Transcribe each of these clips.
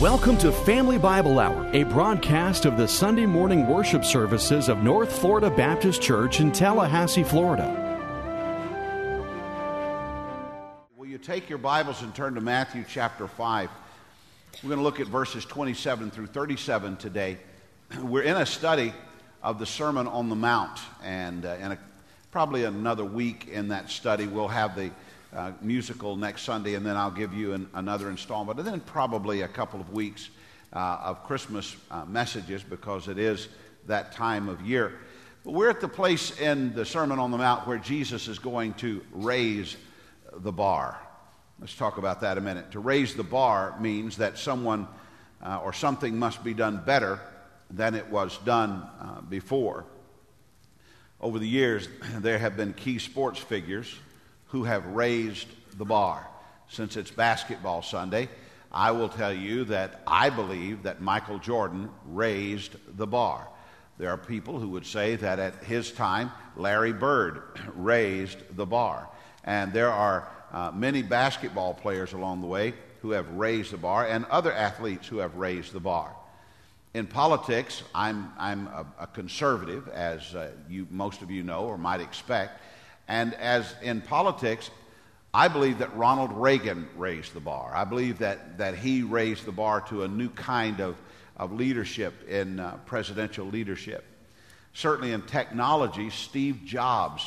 Welcome to Family Bible Hour, a broadcast of the Sunday morning worship services of North Florida Baptist Church in Tallahassee, Florida. Will you take your Bibles and turn to Matthew chapter 5? We're going to look at verses 27 through 37 today. We're in a study of the Sermon on the Mount, and uh, in a, probably another week in that study, we'll have the uh, musical next Sunday, and then I'll give you an, another installment, and then probably a couple of weeks uh, of Christmas uh, messages because it is that time of year. But we're at the place in the Sermon on the Mount where Jesus is going to raise the bar. Let's talk about that a minute. To raise the bar means that someone uh, or something must be done better than it was done uh, before. Over the years, there have been key sports figures who have raised the bar. Since it's basketball Sunday, I will tell you that I believe that Michael Jordan raised the bar. There are people who would say that at his time, Larry Bird raised the bar. And there are uh, many basketball players along the way who have raised the bar, and other athletes who have raised the bar. In politics, I'm, I'm a, a conservative, as uh, you, most of you know or might expect. And as in politics, I believe that Ronald Reagan raised the bar. I believe that, that he raised the bar to a new kind of, of leadership in uh, presidential leadership. Certainly in technology, Steve Jobs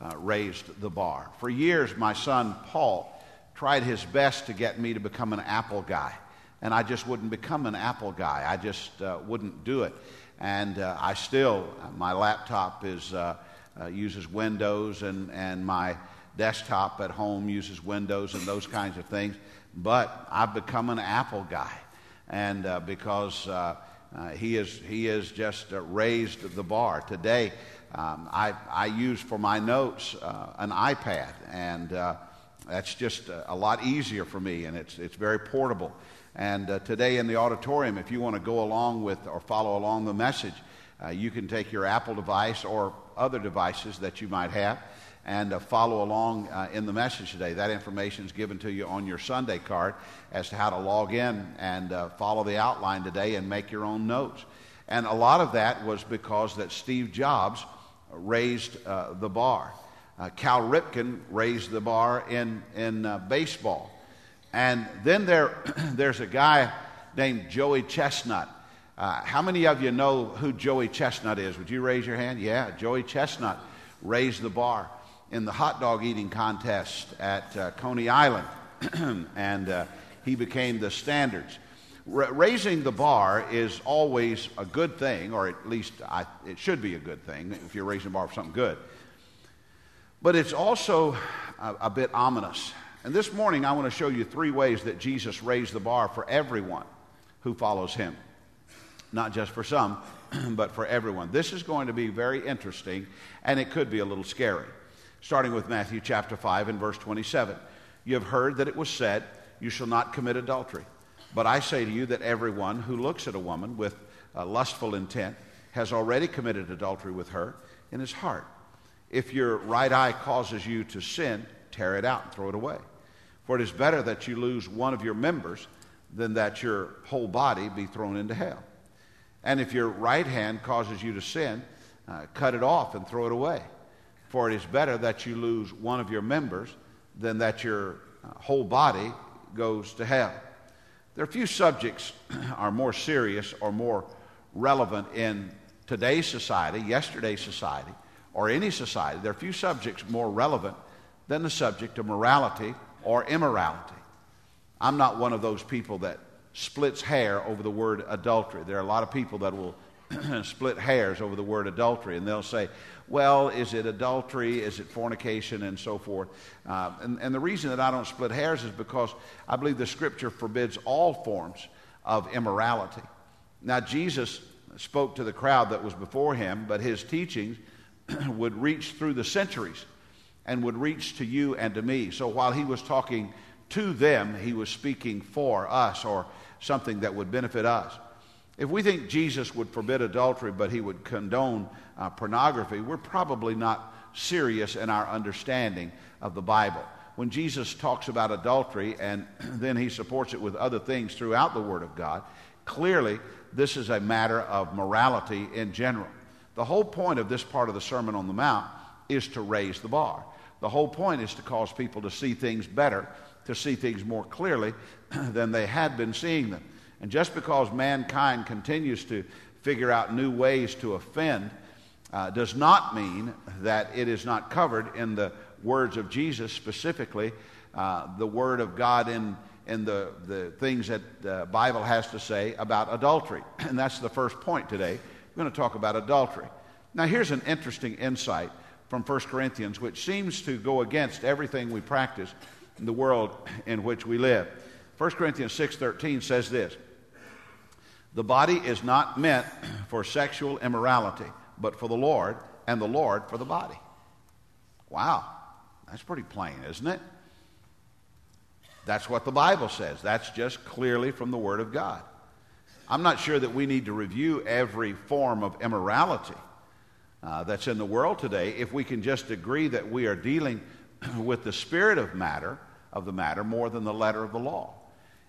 uh, raised the bar. For years, my son Paul tried his best to get me to become an Apple guy. And I just wouldn't become an Apple guy. I just uh, wouldn't do it. And uh, I still, my laptop is uh, uses Windows, and, and my desktop at home uses Windows and those kinds of things. But I've become an Apple guy, and uh, because uh, uh he is he has just uh, raised the bar. Today, um, I I use for my notes uh, an iPad, and that's just a lot easier for me, and it's it's very portable. And today in the auditorium, if you want to go along with or follow along the message, you can take your Apple device or other devices that you might have and uh, follow along uh, in the message today. That information is given to you on your Sunday card as to how to log in and uh, follow the outline today and make your own notes. And a lot of that was because that Steve Jobs raised uh, the bar. Uh, Cal Ripken raised the bar in, in uh, baseball. And then there, there's a guy named Joey Chestnut uh, how many of you know who Joey Chestnut is? Would you raise your hand? Yeah, Joey Chestnut raised the bar in the hot dog eating contest at uh, Coney Island, and uh, he became the standards. R- raising the bar is always a good thing, or at least I, it should be a good thing if you're raising the bar for something good. But it's also a, a bit ominous. And this morning, I want to show you three ways that Jesus raised the bar for everyone who follows him not just for some, but for everyone. This is going to be very interesting, and it could be a little scary. Starting with Matthew chapter 5 and verse 27. You have heard that it was said, You shall not commit adultery. But I say to you that everyone who looks at a woman with lustful intent has already committed adultery with her in his heart. If your right eye causes you to sin, tear it out and throw it away. For it is better that you lose one of your members than that your whole body be thrown into hell. And if your right hand causes you to sin, uh, cut it off and throw it away. For it is better that you lose one of your members than that your uh, whole body goes to hell. There are few subjects are more serious or more relevant in today's society, yesterday's society, or any society. There are few subjects more relevant than the subject of morality or immorality. I'm not one of those people that splits hair over the word adultery. There are a lot of people that will split hairs over the word adultery, and they'll say, well, is it adultery? Is it fornication? And so forth. Uh, and, and the reason that I don't split hairs is because I believe the scripture forbids all forms of immorality. Now, Jesus spoke to the crowd that was before him, but his teachings would reach through the centuries and would reach to you and to me. So while he was talking to them, he was speaking for us or something that would benefit us. If we think Jesus would forbid adultery, but he would condone uh, pornography, we're probably not serious in our understanding of the Bible. when Jesus talks about adultery and then he supports it with other things throughout the Word of God, clearly this is a matter of morality in general. The whole point of this part of the Sermon on the Mount is to raise the bar. The whole point is to cause people to see things better, to see things more clearly than they had been seeing them. And just because mankind continues to figure out new ways to offend uh, does not mean that it is not covered in the words of Jesus, specifically uh, the Word of God in, in the, the things that the Bible has to say about adultery. And that's the first point today. We're going to talk about adultery. Now, here's an interesting insight from 1 Corinthians, which seems to go against everything we practice the world in which we live. 1 Corinthians 6:13 says this: "The body is not meant for sexual immorality, but for the Lord, and the Lord for the body." Wow. That's pretty plain, isn't it? That's what the Bible says. That's just clearly from the Word of God. I'm not sure that we need to review every form of immorality uh, that's in the world today if we can just agree that we are dealing with the spirit of matter of the matter more than the letter of the law.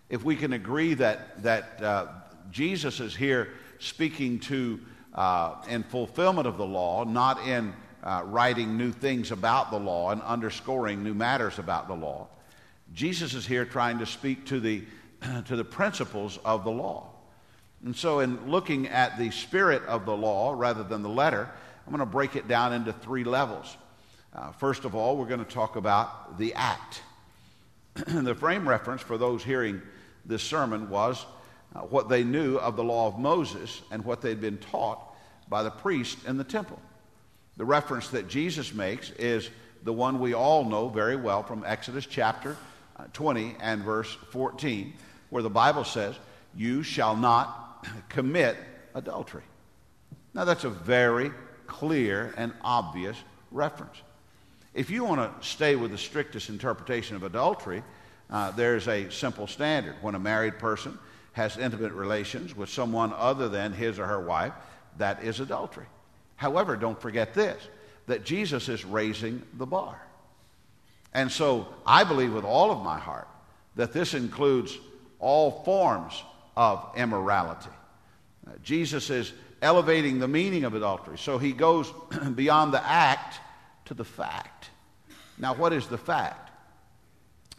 If we can agree that that uh, Jesus is here speaking to uh, in fulfillment of the law, not in uh, writing new things about the law and underscoring new matters about the law. Jesus is here trying to speak to the to the principles of the law. And so, in looking at the spirit of the law rather than the letter, I'm going to break it down into three levels. Uh, first of all, we're going to talk about the act. the frame reference for those hearing this sermon was uh, what they knew of the law of Moses and what they'd been taught by the priest in the temple. The reference that Jesus makes is the one we all know very well from Exodus chapter uh, 20 and verse 14, where the Bible says, You shall not commit adultery. Now, that's a very clear and obvious reference. If you want to stay with the strictest interpretation of adultery, uh, there's a simple standard. When a married person has intimate relations with someone other than his or her wife, that is adultery. However, don't forget this that Jesus is raising the bar. And so I believe with all of my heart that this includes all forms of immorality. Uh, Jesus is elevating the meaning of adultery. So he goes beyond the act to the fact. Now, what is the fact?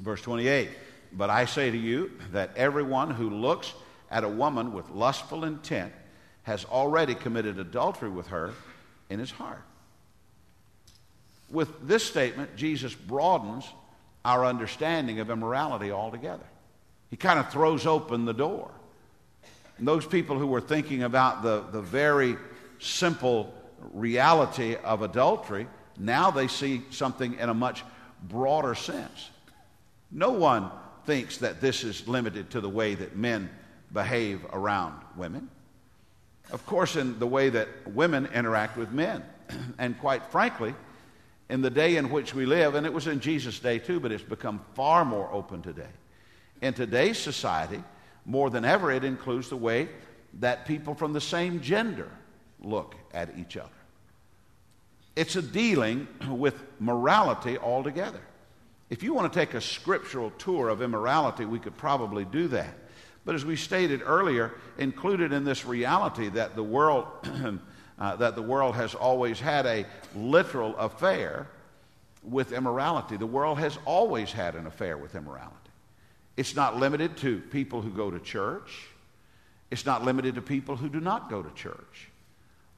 Verse 28 But I say to you that everyone who looks at a woman with lustful intent has already committed adultery with her in his heart. With this statement, Jesus broadens our understanding of immorality altogether. He kind of throws open the door. And those people who were thinking about the, the very simple reality of adultery, now they see something in a much broader sense. No one thinks that this is limited to the way that men behave around women. Of course, in the way that women interact with men. and quite frankly, in the day in which we live, and it was in Jesus' day too, but it's become far more open today. In today's society, more than ever, it includes the way that people from the same gender look at each other. It's a dealing with morality altogether. If you want to take a scriptural tour of immorality, we could probably do that. But as we stated earlier, included in this reality that the world, uh, that the world has always had a literal affair with immorality. The world has always had an affair with immorality. It's not limited to people who go to church. It's not limited to people who do not go to church.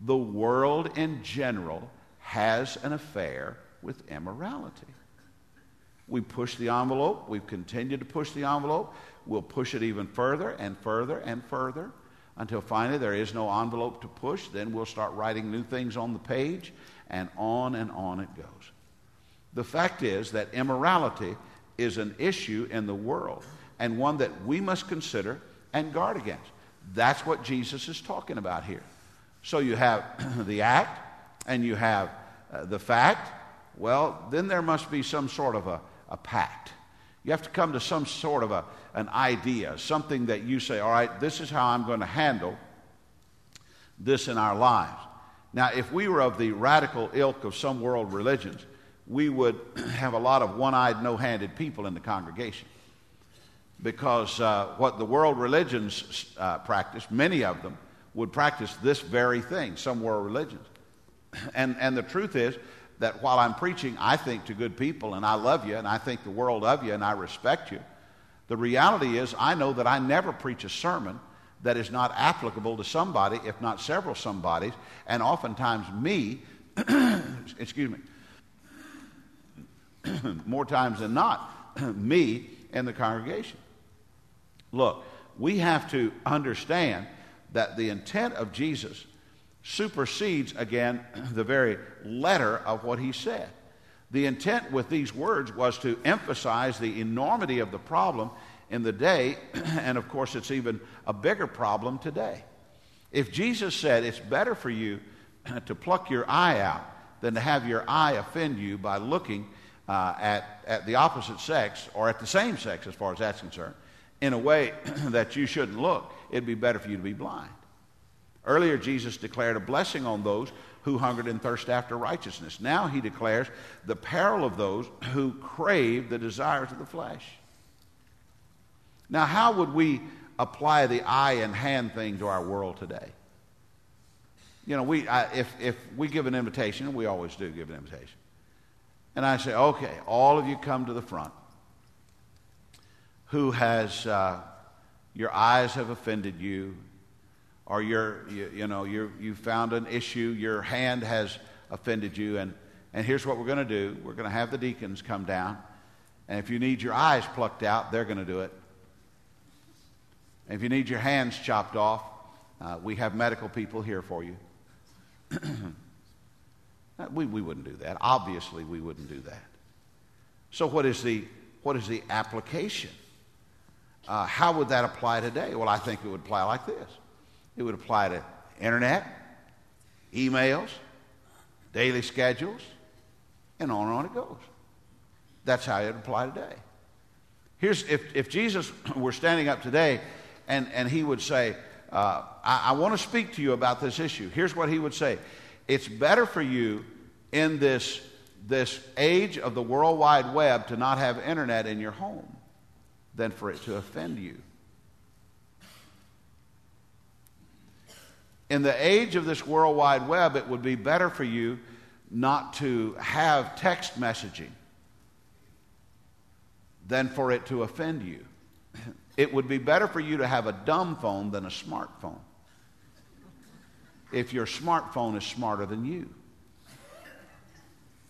The world in general has an affair with immorality. We push the envelope. We've continued to push the envelope. We'll push it even further and further and further until finally there is no envelope to push. Then we'll start writing new things on the page, and on and on it goes. The fact is that immorality is an issue in the world and one that we must consider and guard against. That's what Jesus is talking about here. So you have the act and you have uh, the fact. Well, then there must be some sort of a, a pact. You have to come to some sort of a, an idea, something that you say, all right, this is how I'm going to handle this in our lives. Now, if we were of the radical ilk of some world religions, we would have a lot of one eyed, no handed people in the congregation. Because uh, what the world religions uh, practice, many of them would practice this very thing, some world religions. And, and the truth is that while I'm preaching, I think to good people and I love you and I think the world of you and I respect you, the reality is I know that I never preach a sermon that is not applicable to somebody, if not several somebodies, and oftentimes me, excuse me, more times than not, me and the congregation. Look, we have to understand that the intent of Jesus supersedes, again, the very letter of what he said. The intent with these words was to emphasize the enormity of the problem in the day, and of course, it's even a bigger problem today. If Jesus said it's better for you to pluck your eye out than to have your eye offend you by looking uh, at, at the opposite sex or at the same sex, as far as that's concerned, in a way that you shouldn't look, it'd be better for you to be blind. Earlier, Jesus declared a blessing on those who hungered and thirst after righteousness. Now he declares the peril of those who crave the desires of the flesh. Now, how would we apply the eye and hand thing to our world today? You know, we, I, if, if we give an invitation, we always do give an invitation, and I say, okay, all of you come to the front. Who has, uh, your eyes have offended you, or you're, you, you know, you you found an issue, your hand has offended you, and, and here's what we're going to do. We're going to have the deacons come down, and if you need your eyes plucked out, they're going to do it. And if you need your hands chopped off, uh, we have medical people here for you. we, we wouldn't do that. Obviously, we wouldn't do that. So, what is the, what is the application? Uh, how would that apply today? Well, I think it would apply like this it would apply to internet, emails, daily schedules, and on and on it goes. That's how it would apply today. Here's if, if Jesus were standing up today and, and he would say, uh, I, I want to speak to you about this issue. Here's what he would say It's better for you in this, this age of the World Wide Web to not have internet in your home than for it to offend you. In the age of this World Wide Web, it would be better for you not to have text messaging than for it to offend you. It would be better for you to have a dumb phone than a smartphone if your smartphone is smarter than you.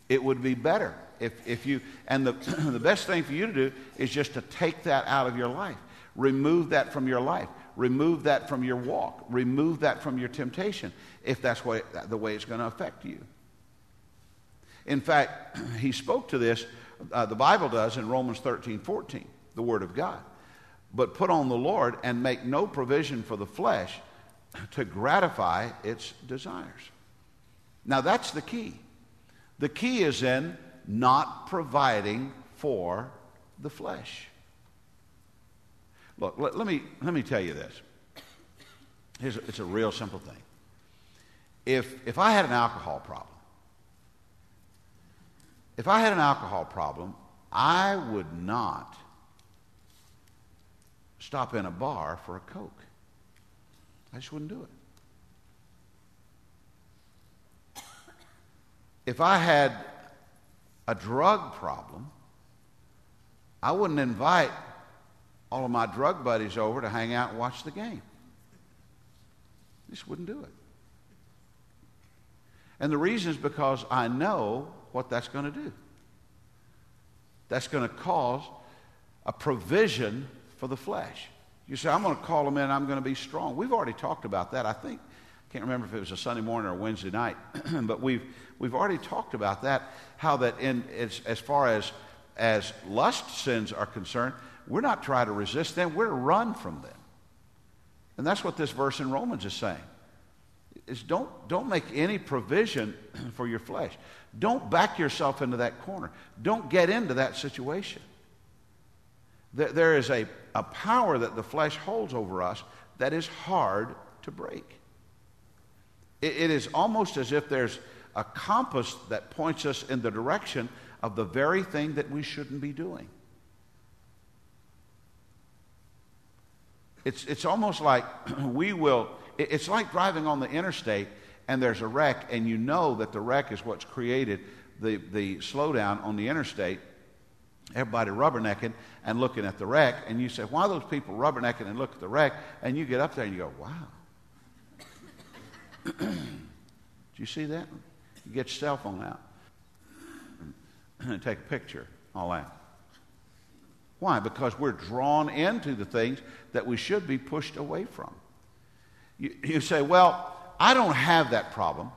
It would be better if, if you, and the, the best thing for you to do is just to take that out of your life. Remove that from your life. Remove that from your walk. Remove that from your temptation if that's the way it's going to affect you. In fact, he spoke to this, uh, the Bible does in Romans 13 14, the Word of God but put on the Lord and make no provision for the flesh to gratify its desires. Now, that's the key. The key is in not providing for the flesh. Look, let, let me, let me tell you this. Here's a, it's a real simple thing. If, if I had an alcohol problem, if I had an alcohol problem, I would not stop in a bar for a Coke. I just wouldn't do it. If I had a drug problem, I wouldn't invite all of my drug buddies over to hang out and watch the game. Just wouldn't do it. And the reason is because I know what that's going to do. That's going to cause a provision for the flesh. You say, I'm going to call them in, I'm going to be strong. We've already talked about that. I think, I can't remember if it was a Sunday morning or Wednesday night, but we've, we've already talked about that, how that in, as, as far as, as lust sins are concerned, we're not trying to resist them, we're run from them. And that's what this verse in Romans is saying. Is don't, don't make any provision for your flesh. Don't back yourself into that corner. Don't get into that situation. There, there is a, a power that the flesh holds over us that is hard to break. It, it is almost as if there's a compass that points us in the direction of the very thing that we shouldn't be doing. It's, it's almost like we will, it's like driving on the interstate and there's a wreck, and you know that the wreck is what's created the, the slowdown on the interstate. Everybody rubbernecking and looking at the wreck, and you say, Why are those people rubbernecking and look at the wreck? And you get up there and you go, Wow. Do you see that? You get your cell phone out and take a picture, all that. Why? Because we're drawn into the things that we should be pushed away from. You, you say, Well, I don't have that problem.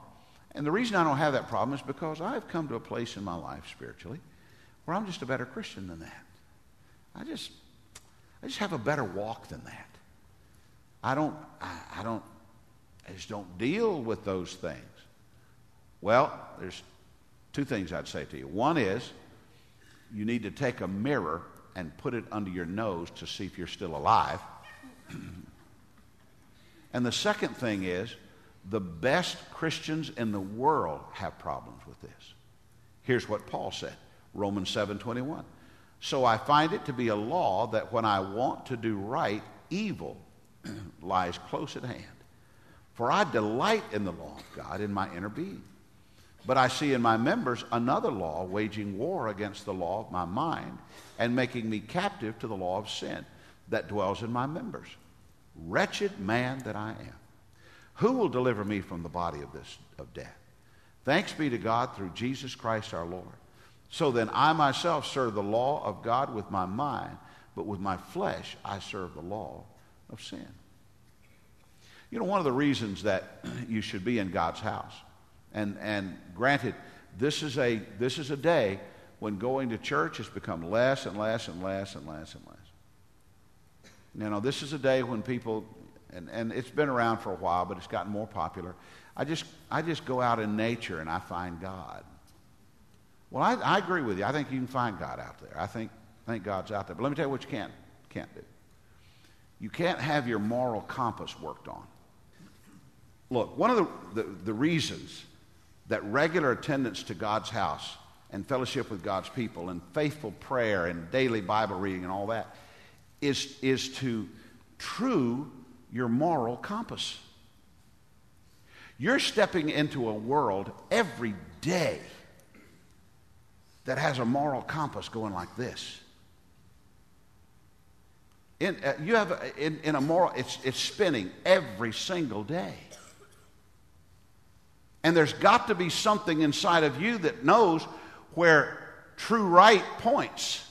And the reason I don't have that problem is because I've come to a place in my life spiritually where I'm just a better Christian than that. I just, I just have a better walk than that. I don't, I, I don't, I just don't deal with those things. Well, there's two things I'd say to you. One is you need to take a mirror and put it under your nose to see if you're still alive. and the second thing is the best Christians in the world have problems with this. Here's what Paul said Romans 7 21. So I find it to be a law that when I want to do right, evil lies close at hand. For I delight in the law of God in my inner being. But I see in my members another law waging war against the law of my mind and making me captive to the law of sin that dwells in my members. Wretched man that I am. Who will deliver me from the body of this of death? Thanks be to God through Jesus Christ our Lord. So then I myself serve the law of God with my mind, but with my flesh I serve the law of sin. You know, one of the reasons that you should be in God's house, and, and granted, this is, a, this is a day when going to church has become less and less and less and less and less. You know, this is a day when people and, and it's been around for a while, but it's gotten more popular. I just, I just go out in nature and I find God. Well, I, I agree with you. I think you can find God out there. I think, think God's out there. But let me tell you what you can't, can't do. You can't have your moral compass worked on. Look, one of the, the, the reasons that regular attendance to God's house and fellowship with God's people and faithful prayer and daily Bible reading and all that is, is to true your moral compass. You're stepping into a world every day that has a moral compass going like this. In, uh, you have in, in a moral, it's, it's spinning every single day. And there's got to be something inside of you that knows where true right points.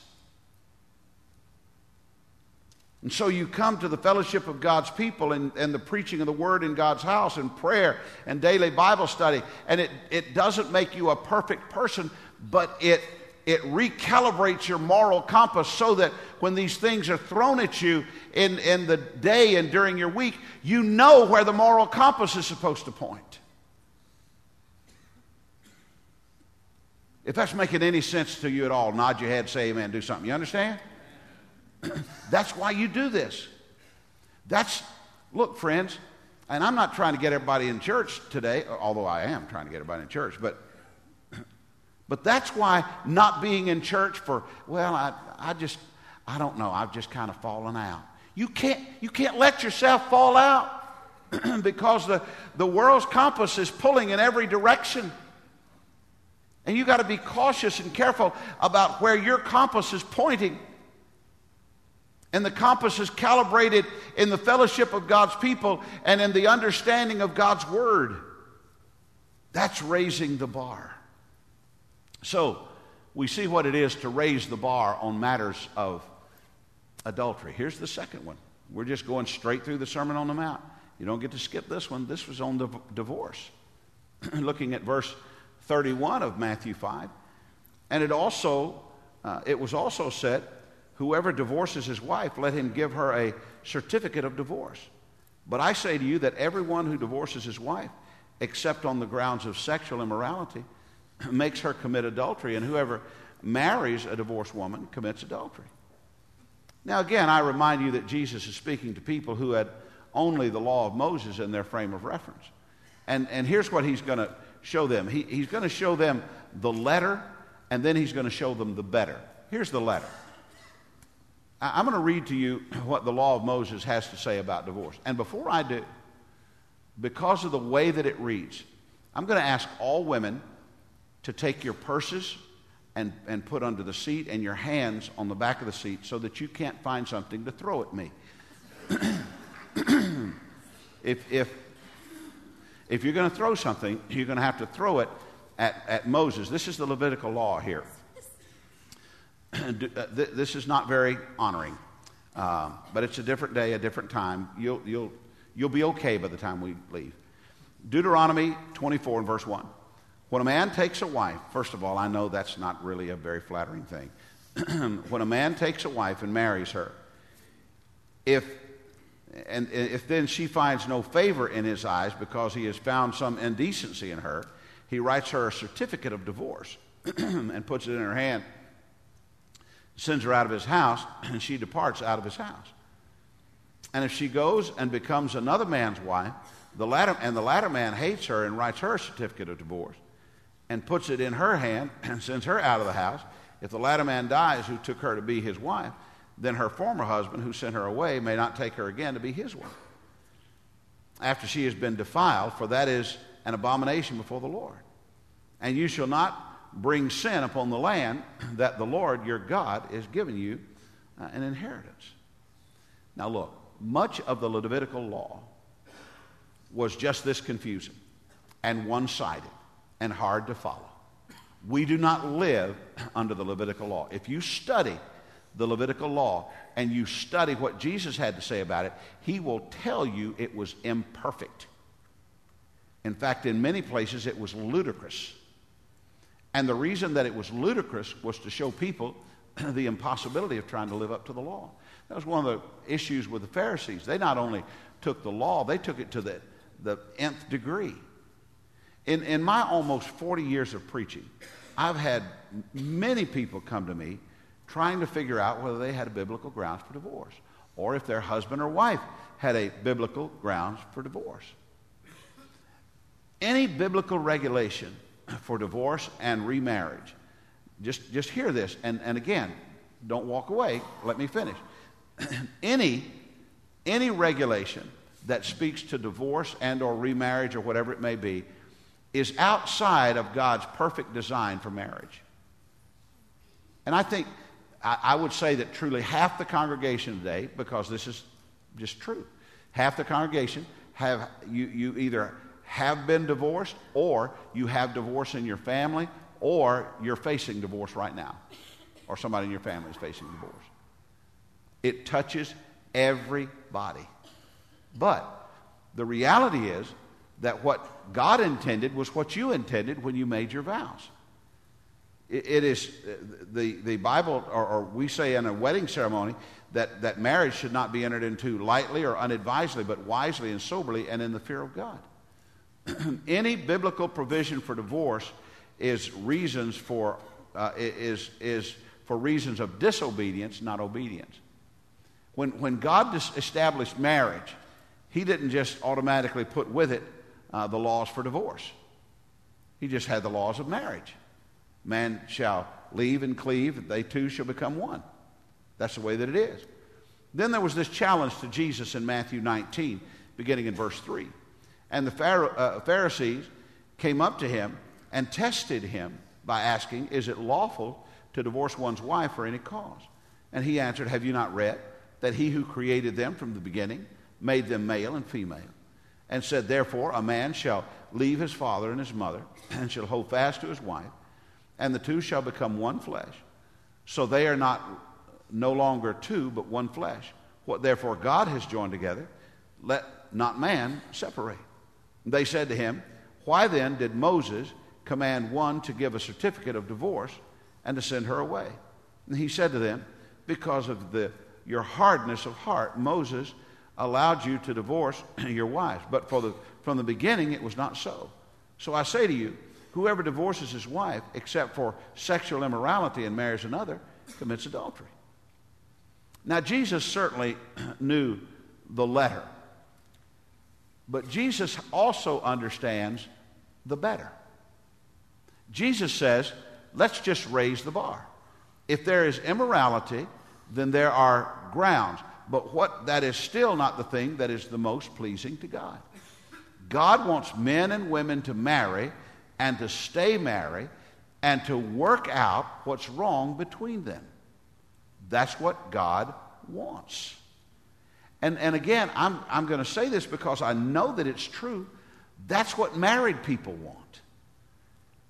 And so you come to the fellowship of God's people and, and the preaching of the word in God's house and prayer and daily Bible study. And it, it doesn't make you a perfect person, but it, it recalibrates your moral compass so that when these things are thrown at you in, in the day and during your week, you know where the moral compass is supposed to point. If that's making any sense to you at all, nod your head, say amen, do something. You understand? That's why you do this. That's, look, friends, and I'm not trying to get everybody in church today, although I am trying to get everybody in church, but, but that's why not being in church for, well, I, I just, I don't know, I've just kind of fallen out. You can't, you can't let yourself fall out because the, the world's compass is pulling in every direction. And you got to be cautious and careful about where your compass is pointing. And the compass is calibrated in the fellowship of God's people and in the understanding of God's word. That's raising the bar. So, we see what it is to raise the bar on matters of adultery. Here's the second one. We're just going straight through the Sermon on the Mount. You don't get to skip this one. This was on the divorce. Looking at verse 31 of Matthew 5. And it also, uh, it was also said, Whoever divorces his wife, let him give her a certificate of divorce. But I say to you that everyone who divorces his wife, except on the grounds of sexual immorality, makes her commit adultery, and whoever marries a divorced woman commits adultery. Now, again, I remind you that Jesus is speaking to people who had only the law of Moses in their frame of reference. And, and here's what he's going to show them he, he's going to show them the letter and then he's going to show them the better. Here's the letter. I'm going to read to you what the law of Moses has to say about divorce. And before I do, because of the way that it reads, I'm going to ask all women to take your purses and, and put under the seat and your hands on the back of the seat so that you can't find something to throw at me. if, if, if you're going to throw something, you're going to have to throw it at, at Moses. This is the Levitical law here. Uh, this is not very honoring, uh, but it's a different day, a different time. You'll, you'll, you'll be okay by the time we leave. Deuteronomy 24 and verse 1. When a man takes a wife, first of all, I know that's not really a very flattering thing. when a man takes a wife and marries her, if and if then she finds no favor in his eyes because he has found some indecency in her, he writes her a certificate of divorce and puts it in her hand, sends her out of his house, and she departs out of his house. And if she goes and becomes another man's wife, the latter, and the latter man hates her and writes her a certificate of divorce and puts it in her hand and sends her out of the house, if the latter man dies who took her to be his wife, then her former husband who sent her away may not take her again to be his wife after she has been defiled, for that is an abomination before the Lord. And you shall not bring sin upon the land that the Lord your God is giving you uh, an inheritance. Now, look, much of the Levitical law was just this confusing and one sided and hard to follow. We do not live under the Levitical law. If you study the Levitical law and you study what Jesus had to say about it, he will tell you it was imperfect. In fact, in many places, it was ludicrous. And the reason that it was ludicrous was to show people the impossibility of trying to live up to the law. That was one of the issues with the Pharisees. They not only took the law, they took it to the, the nth degree. In, in my almost 40 years of preaching, I've had many people come to me trying to figure out whether they had a biblical grounds for divorce or if their husband or wife had a biblical grounds for divorce. Any biblical regulation for divorce and remarriage, just, just hear this, and, and again, don't walk away, let me finish. any, any regulation that speaks to divorce and or remarriage or whatever it may be is outside of God's perfect design for marriage. And I think I, I would say that truly half the congregation today, because this is just true, half the congregation have you, you either have been divorced or you have divorce in your family or you're facing divorce right now or somebody in your family is facing divorce. It touches everybody. But the reality is that what God intended was what you intended when you made your vows it is the, the Bible, or, or, we say in a wedding ceremony, that, that marriage should not be entered into lightly or unadvisedly, but wisely and soberly and in the fear of God. Any biblical provision for divorce is reasons for uh, is, is for reasons of disobedience, not obedience. When, when God established marriage, He didn't just automatically put with it uh, the laws for divorce. He just had the laws of marriage. Man shall leave and cleave, they two shall become one. That's the way that it is. Then there was this challenge to Jesus in Matthew 19, beginning in verse 3. And the uh, Pharisees came up to him and tested him by asking, Is it lawful to divorce one's wife for any cause? And he answered, Have you not read that he who created them from the beginning made them male and female? And said, Therefore, a man shall leave his father and his mother and shall hold fast to his wife and the two shall become one flesh. So they are not no longer two, but one flesh. What therefore God has joined together, let not man separate. They said to him, Why then did Moses command one to give a certificate of divorce and to send her away? And he said to them, Because of the, your hardness of heart, Moses allowed you to divorce your wives. But for the, from the beginning, it was not so. So I say to you, whoever divorces his wife except for sexual immorality and marries another commits adultery. Now, Jesus certainly knew the letter, but Jesus also understands the better. Jesus says, let's just raise the bar. If there is immorality, then there are grounds. But what that is still not the thing that is the most pleasing to God. God wants men and women to marry and to stay married and to work out what's wrong between them. That's what God wants. And, and again, I'm, I'm going to say this because I know that it's true. That's what married people want.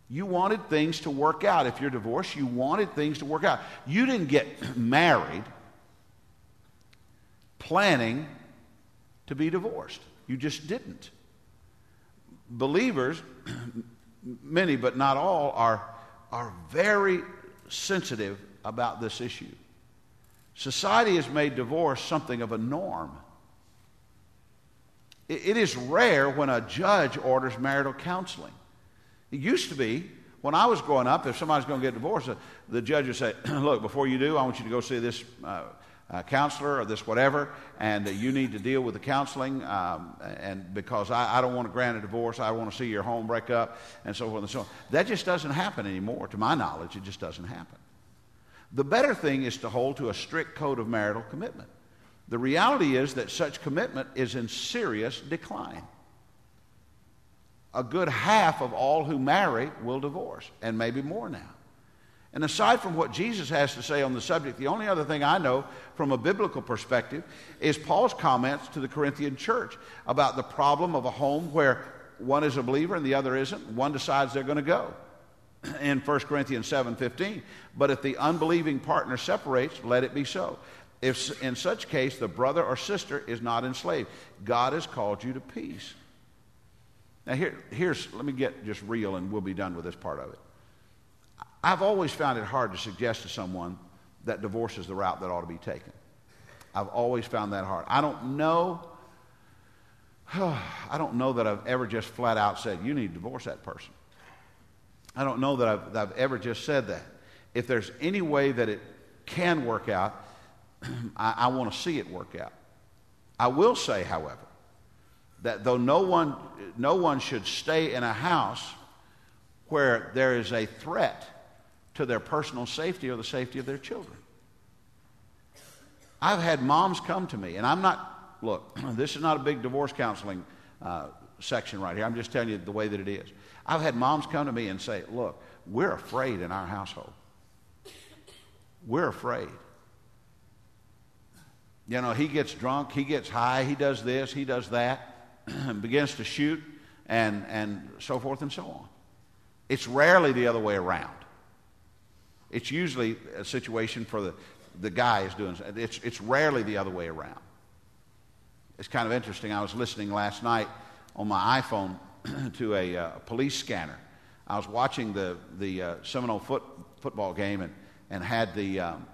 You wanted things to work out. If you're divorced, you wanted things to work out. You didn't get married planning to be divorced, you just didn't. Believers, many but not all, are, are very sensitive about this issue. Society has made divorce something of a norm. It is rare when a judge orders marital counseling. It used to be, when I was growing up, if somebody's going to get divorced, the judge would say, Look, before you do, I want you to go see this uh, uh, counselor or this whatever, and uh, you need to deal with the counseling. Um, and because I, I, don't want to grant a divorce, I want to see your home break up, and so forth and so on. That just doesn't happen anymore. To my knowledge, it just doesn't happen. The better thing is to hold to a strict code of marital commitment. The reality is that such commitment is in serious decline. A good half of all who marry will divorce, and maybe more now. And aside from what Jesus has to say on the subject, the only other thing I know from a biblical perspective is Paul's comments to the Corinthian church about the problem of a home where one is a believer and the other isn't. One decides they're going to go in 1 Corinthians 7:15. But if the unbelieving partner separates, let it be so. If in such case the brother or sister is not enslaved, God has called you to peace. Now here, here's let me get just real and we'll be done with this part of it. I've always found it hard to suggest to someone that divorce is the route that ought to be taken. I've always found that hard. I don't know I don't know that I've ever just flat out said, you need to divorce that person. I don't know that I've, that I've ever just said that. If there's any way that it can work out, I, I want to see it work out. I will say, however, that though no one, no one should stay in a house where there is a threat to their personal safety or the safety of their children. I've had moms come to me, and I'm not, look, this is not a big divorce counseling uh, section right here. I'm just telling you the way that it is. I've had moms come to me and say, Look, we're afraid in our household. We're afraid. You know, he gets drunk, he gets high, he does this, he does that, begins to shoot, and, and so forth and so on. It's rarely the other way around. It's usually a situation for the, the guy is doing it's, it's rarely the other way around. It's kind of interesting. I was listening last night on my iPhone to a uh, police scanner. I was watching the, the uh, Seminole foot, football game and, and had the, um,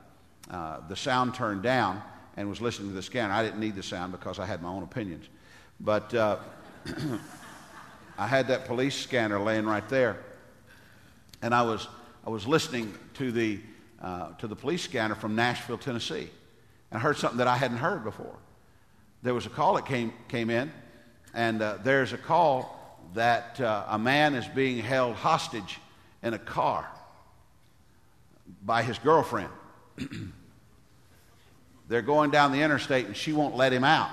uh, the sound turned down and was listening to the scanner. I didn't need the sound because I had my own opinions. But uh, I had that police scanner laying right there. And I was, I was listening to the, uh, to the police scanner from Nashville, Tennessee. And I heard something that I hadn't heard before. There was a call that came, came in, and uh, there's a call that uh, a man is being held hostage in a car by his girlfriend. They're going down the interstate and she won't let him out.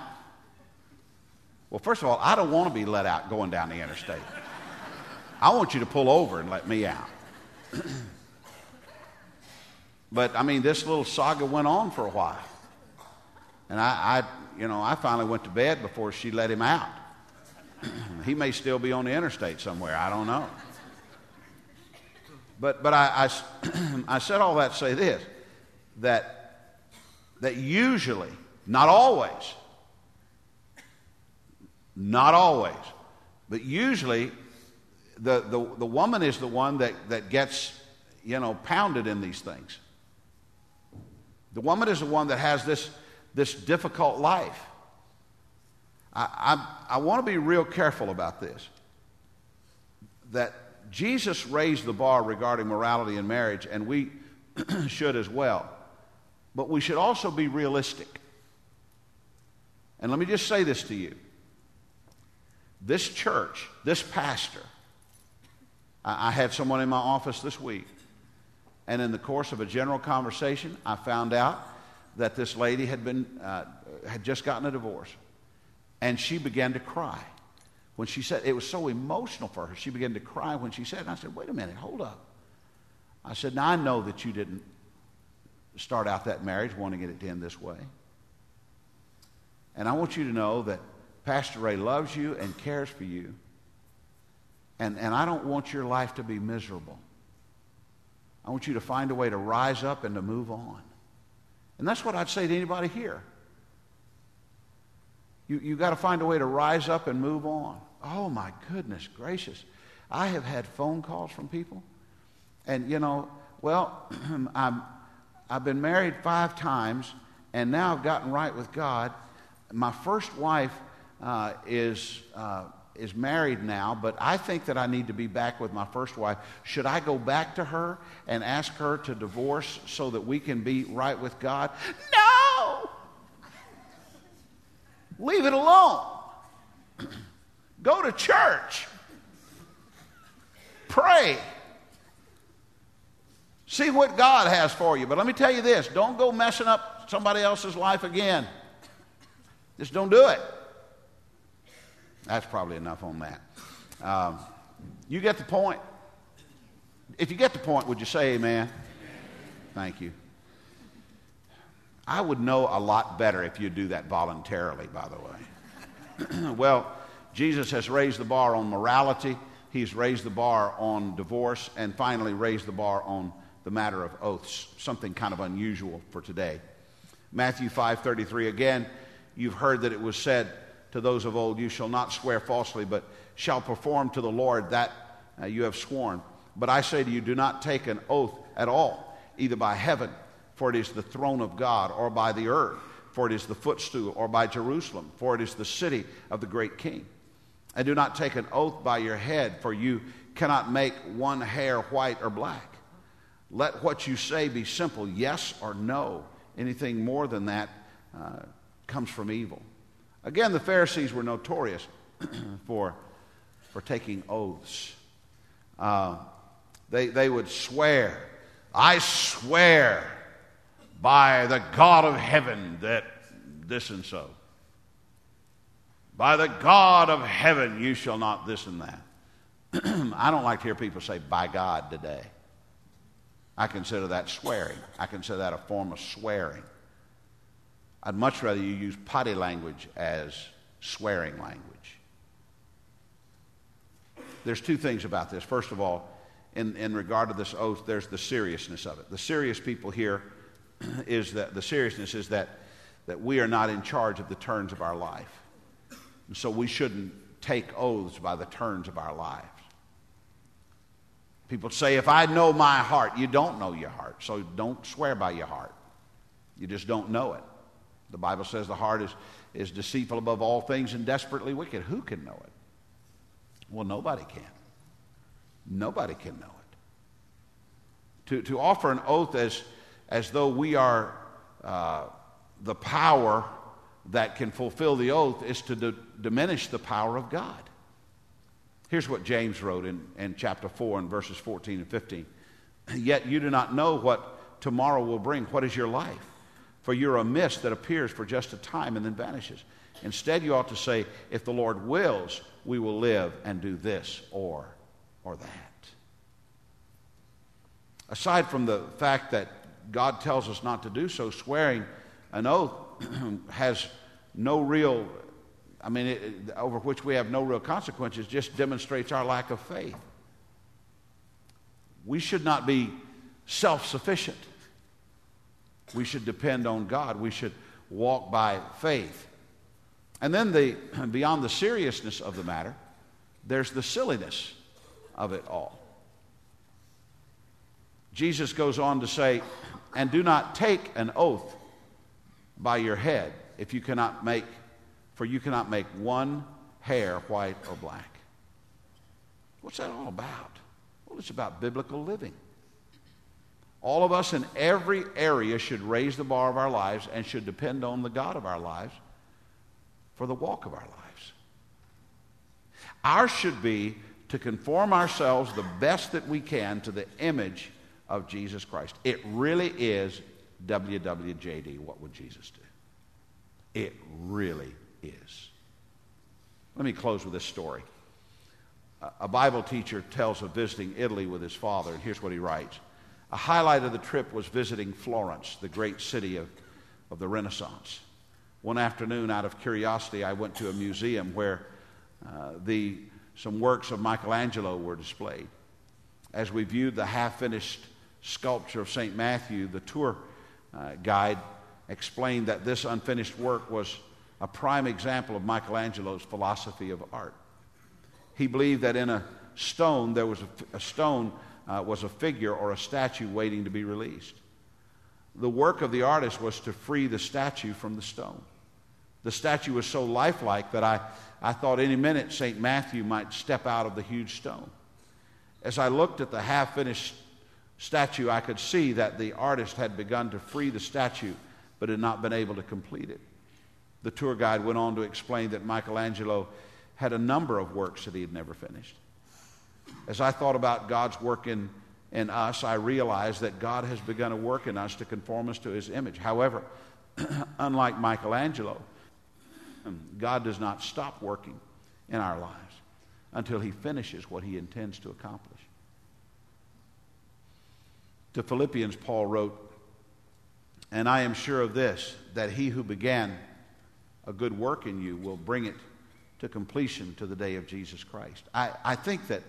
Well, first of all, I don't want to be let out going down the interstate. I want you to pull over and let me out. but I mean, this little saga went on for a while. And I, I, you know, I finally went to bed before she let him out. he may still be on the interstate somewhere. I don't know. But, but I, I, I said all that to say this that, that usually, not always, not always, but usually the, the, the woman is the one that, that gets, you know, pounded in these things. The woman is the one that has this, this difficult life. I, I, I want to be real careful about this. That Jesus raised the bar regarding morality in marriage, and we should as well. But we should also be realistic. And let me just say this to you this church, this pastor, I, had someone in my office this week And in the course of a general conversation, I found out that this lady had, been, uh, had just gotten a divorce. And she began to cry. When she said, it was so emotional for her, she began to cry when she said, and I said, wait a minute, hold up. I said, now I know that you didn't start out that marriage wanting it to end this way. And I want you to know that Pastor Ray loves you and cares for you. And, and I don't want your life to be miserable. I want you to find a way to rise up and to move on. And that's what I'd say to anybody here. You, you got to find a way to rise up and move on. Oh, my goodness gracious. I have had phone calls from people. And, you know, well, I'm, I've been married five times, and now I've gotten right with God. My first wife uh, is, uh, is married now, but I think that I need to be back with my first wife. Should I go back to her and ask her to divorce so that we can be right with God? No! Leave it alone. Go to church. Pray. See what God has for you. But let me tell you this don't go messing up somebody else's life again. Just don't do it. That's probably enough on that. Um, you get the point. If you get the point, would you say amen? Thank you. I would know a lot better if you do that voluntarily, by the way. well, Jesus has raised the bar on morality, he's raised the bar on divorce, and finally raised the bar on the matter of oaths, something kind of unusual for today. Matthew 5:33 again, you've heard that it was said to those of old, you shall not swear falsely, but shall perform to the Lord that uh, you have sworn. But I say to you, do not take an oath at all, either by heaven for it is the throne of God, or by the earth, for it is the footstool, or by Jerusalem, for it is the city of the great king. And do not take an oath by your head, for you cannot make one hair white or black. Let what you say be simple yes or no. Anything more than that uh, comes from evil. Again, the Pharisees were notorious for, for taking oaths. Uh, they, they would swear, I swear by the God of heaven that this and so. By the God of heaven, you shall not this and that. I don't like to hear people say, by God today. I consider that swearing. I consider that a form of swearing. I'd much rather you use potty language as swearing language. There's two things about this. First of all, in, in regard to this oath, there's the seriousness of it. The serious people here is that the seriousness is that, that we are not in charge of the turns of our life. And so we shouldn't take oaths by the turns of our lives. People say, if I know my heart, you don't know your heart. So don't swear by your heart. You just don't know it. The Bible says the heart is, is deceitful above all things and desperately wicked. Who can know it? Well, nobody can. Nobody can know it. To, to offer an oath as, as though we are uh, the power that can fulfill the oath is to d- diminish the power of God. Here's what James wrote in, in chapter 4 and verses 14 and 15. Yet you do not know what tomorrow will bring. What is your life? For you're a mist that appears for just a time and then vanishes. Instead, you ought to say, If the Lord wills, we will live and do this or, or that. Aside from the fact that God tells us not to do so, swearing an oath has no real, I mean, it, over which we have no real consequences, just demonstrates our lack of faith. We should not be self sufficient. We should depend on God. We should walk by faith. And then, the, beyond the seriousness of the matter, there's the silliness of it all. Jesus goes on to say, and do not take an oath by your head if you cannot make, for you cannot make one hair white or black. What's that all about? Well, it's about biblical living. All of us in every area should raise the bar of our lives and should depend on the God of our lives for the walk of our lives. Ours should be to conform ourselves the best that we can to the image of Jesus Christ. It really is WWJD. What would Jesus do? It really is. Let me close with this story. A Bible teacher tells of visiting Italy with his father, and here's what he writes. A highlight of the trip was visiting Florence, the great city of, of the Renaissance. One afternoon, out of curiosity, I went to a museum where uh, the, some works of Michelangelo were displayed. As we viewed the half finished sculpture of St. Matthew, the tour uh, guide explained that this unfinished work was a prime example of Michelangelo's philosophy of art. He believed that in a stone, there was a, a stone uh, was a figure or a statue waiting to be released. The work of the artist was to free the statue from the stone. The statue was so lifelike that I, I thought any minute St. Matthew might step out of the huge stone. As I looked at the half finished statue, I could see that the artist had begun to free the statue but had not been able to complete it. The tour guide went on to explain that Michelangelo had a number of works that he had never finished. As I thought about God's work in, in us, I realized that God has begun a work in us to conform us to his image. However, unlike Michelangelo, God does not stop working in our lives until he finishes what he intends to accomplish. To Philippians, Paul wrote, And I am sure of this, that he who began a good work in you will bring it to completion to the day of Jesus Christ. I, I think that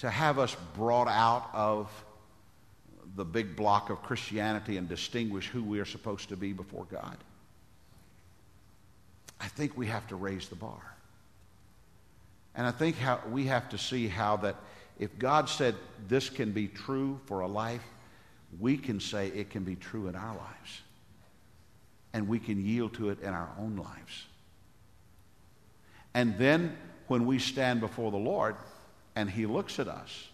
to have us brought out of the big block of Christianity and distinguish who we are supposed to be before God, I think we have to raise the bar. And I think how, we have to see how that if God said this can be true for a life, we can say it can be true in our lives. And we can yield to it in our own lives. And then when we stand before the Lord and He looks at us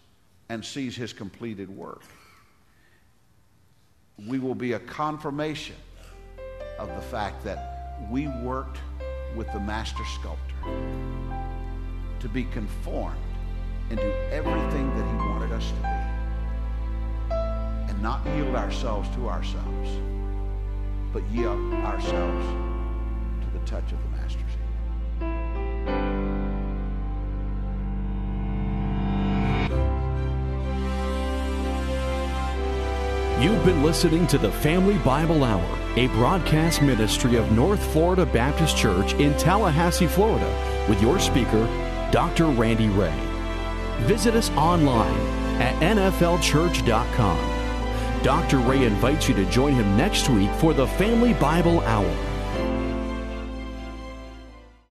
and sees His completed work, we will be a confirmation of the fact that we worked with the master sculptor to be conformed into everything that he wanted us to be and not yield ourselves to ourselves but yield ourselves to the touch of the master's You've been listening to the Family Bible Hour, a broadcast ministry of North Florida Baptist Church in Tallahassee, Florida, with your speaker, Dr. Randy Ray. Visit us online at nflchurch.com. Dr. Ray invites you to join him next week for the Family Bible Hour.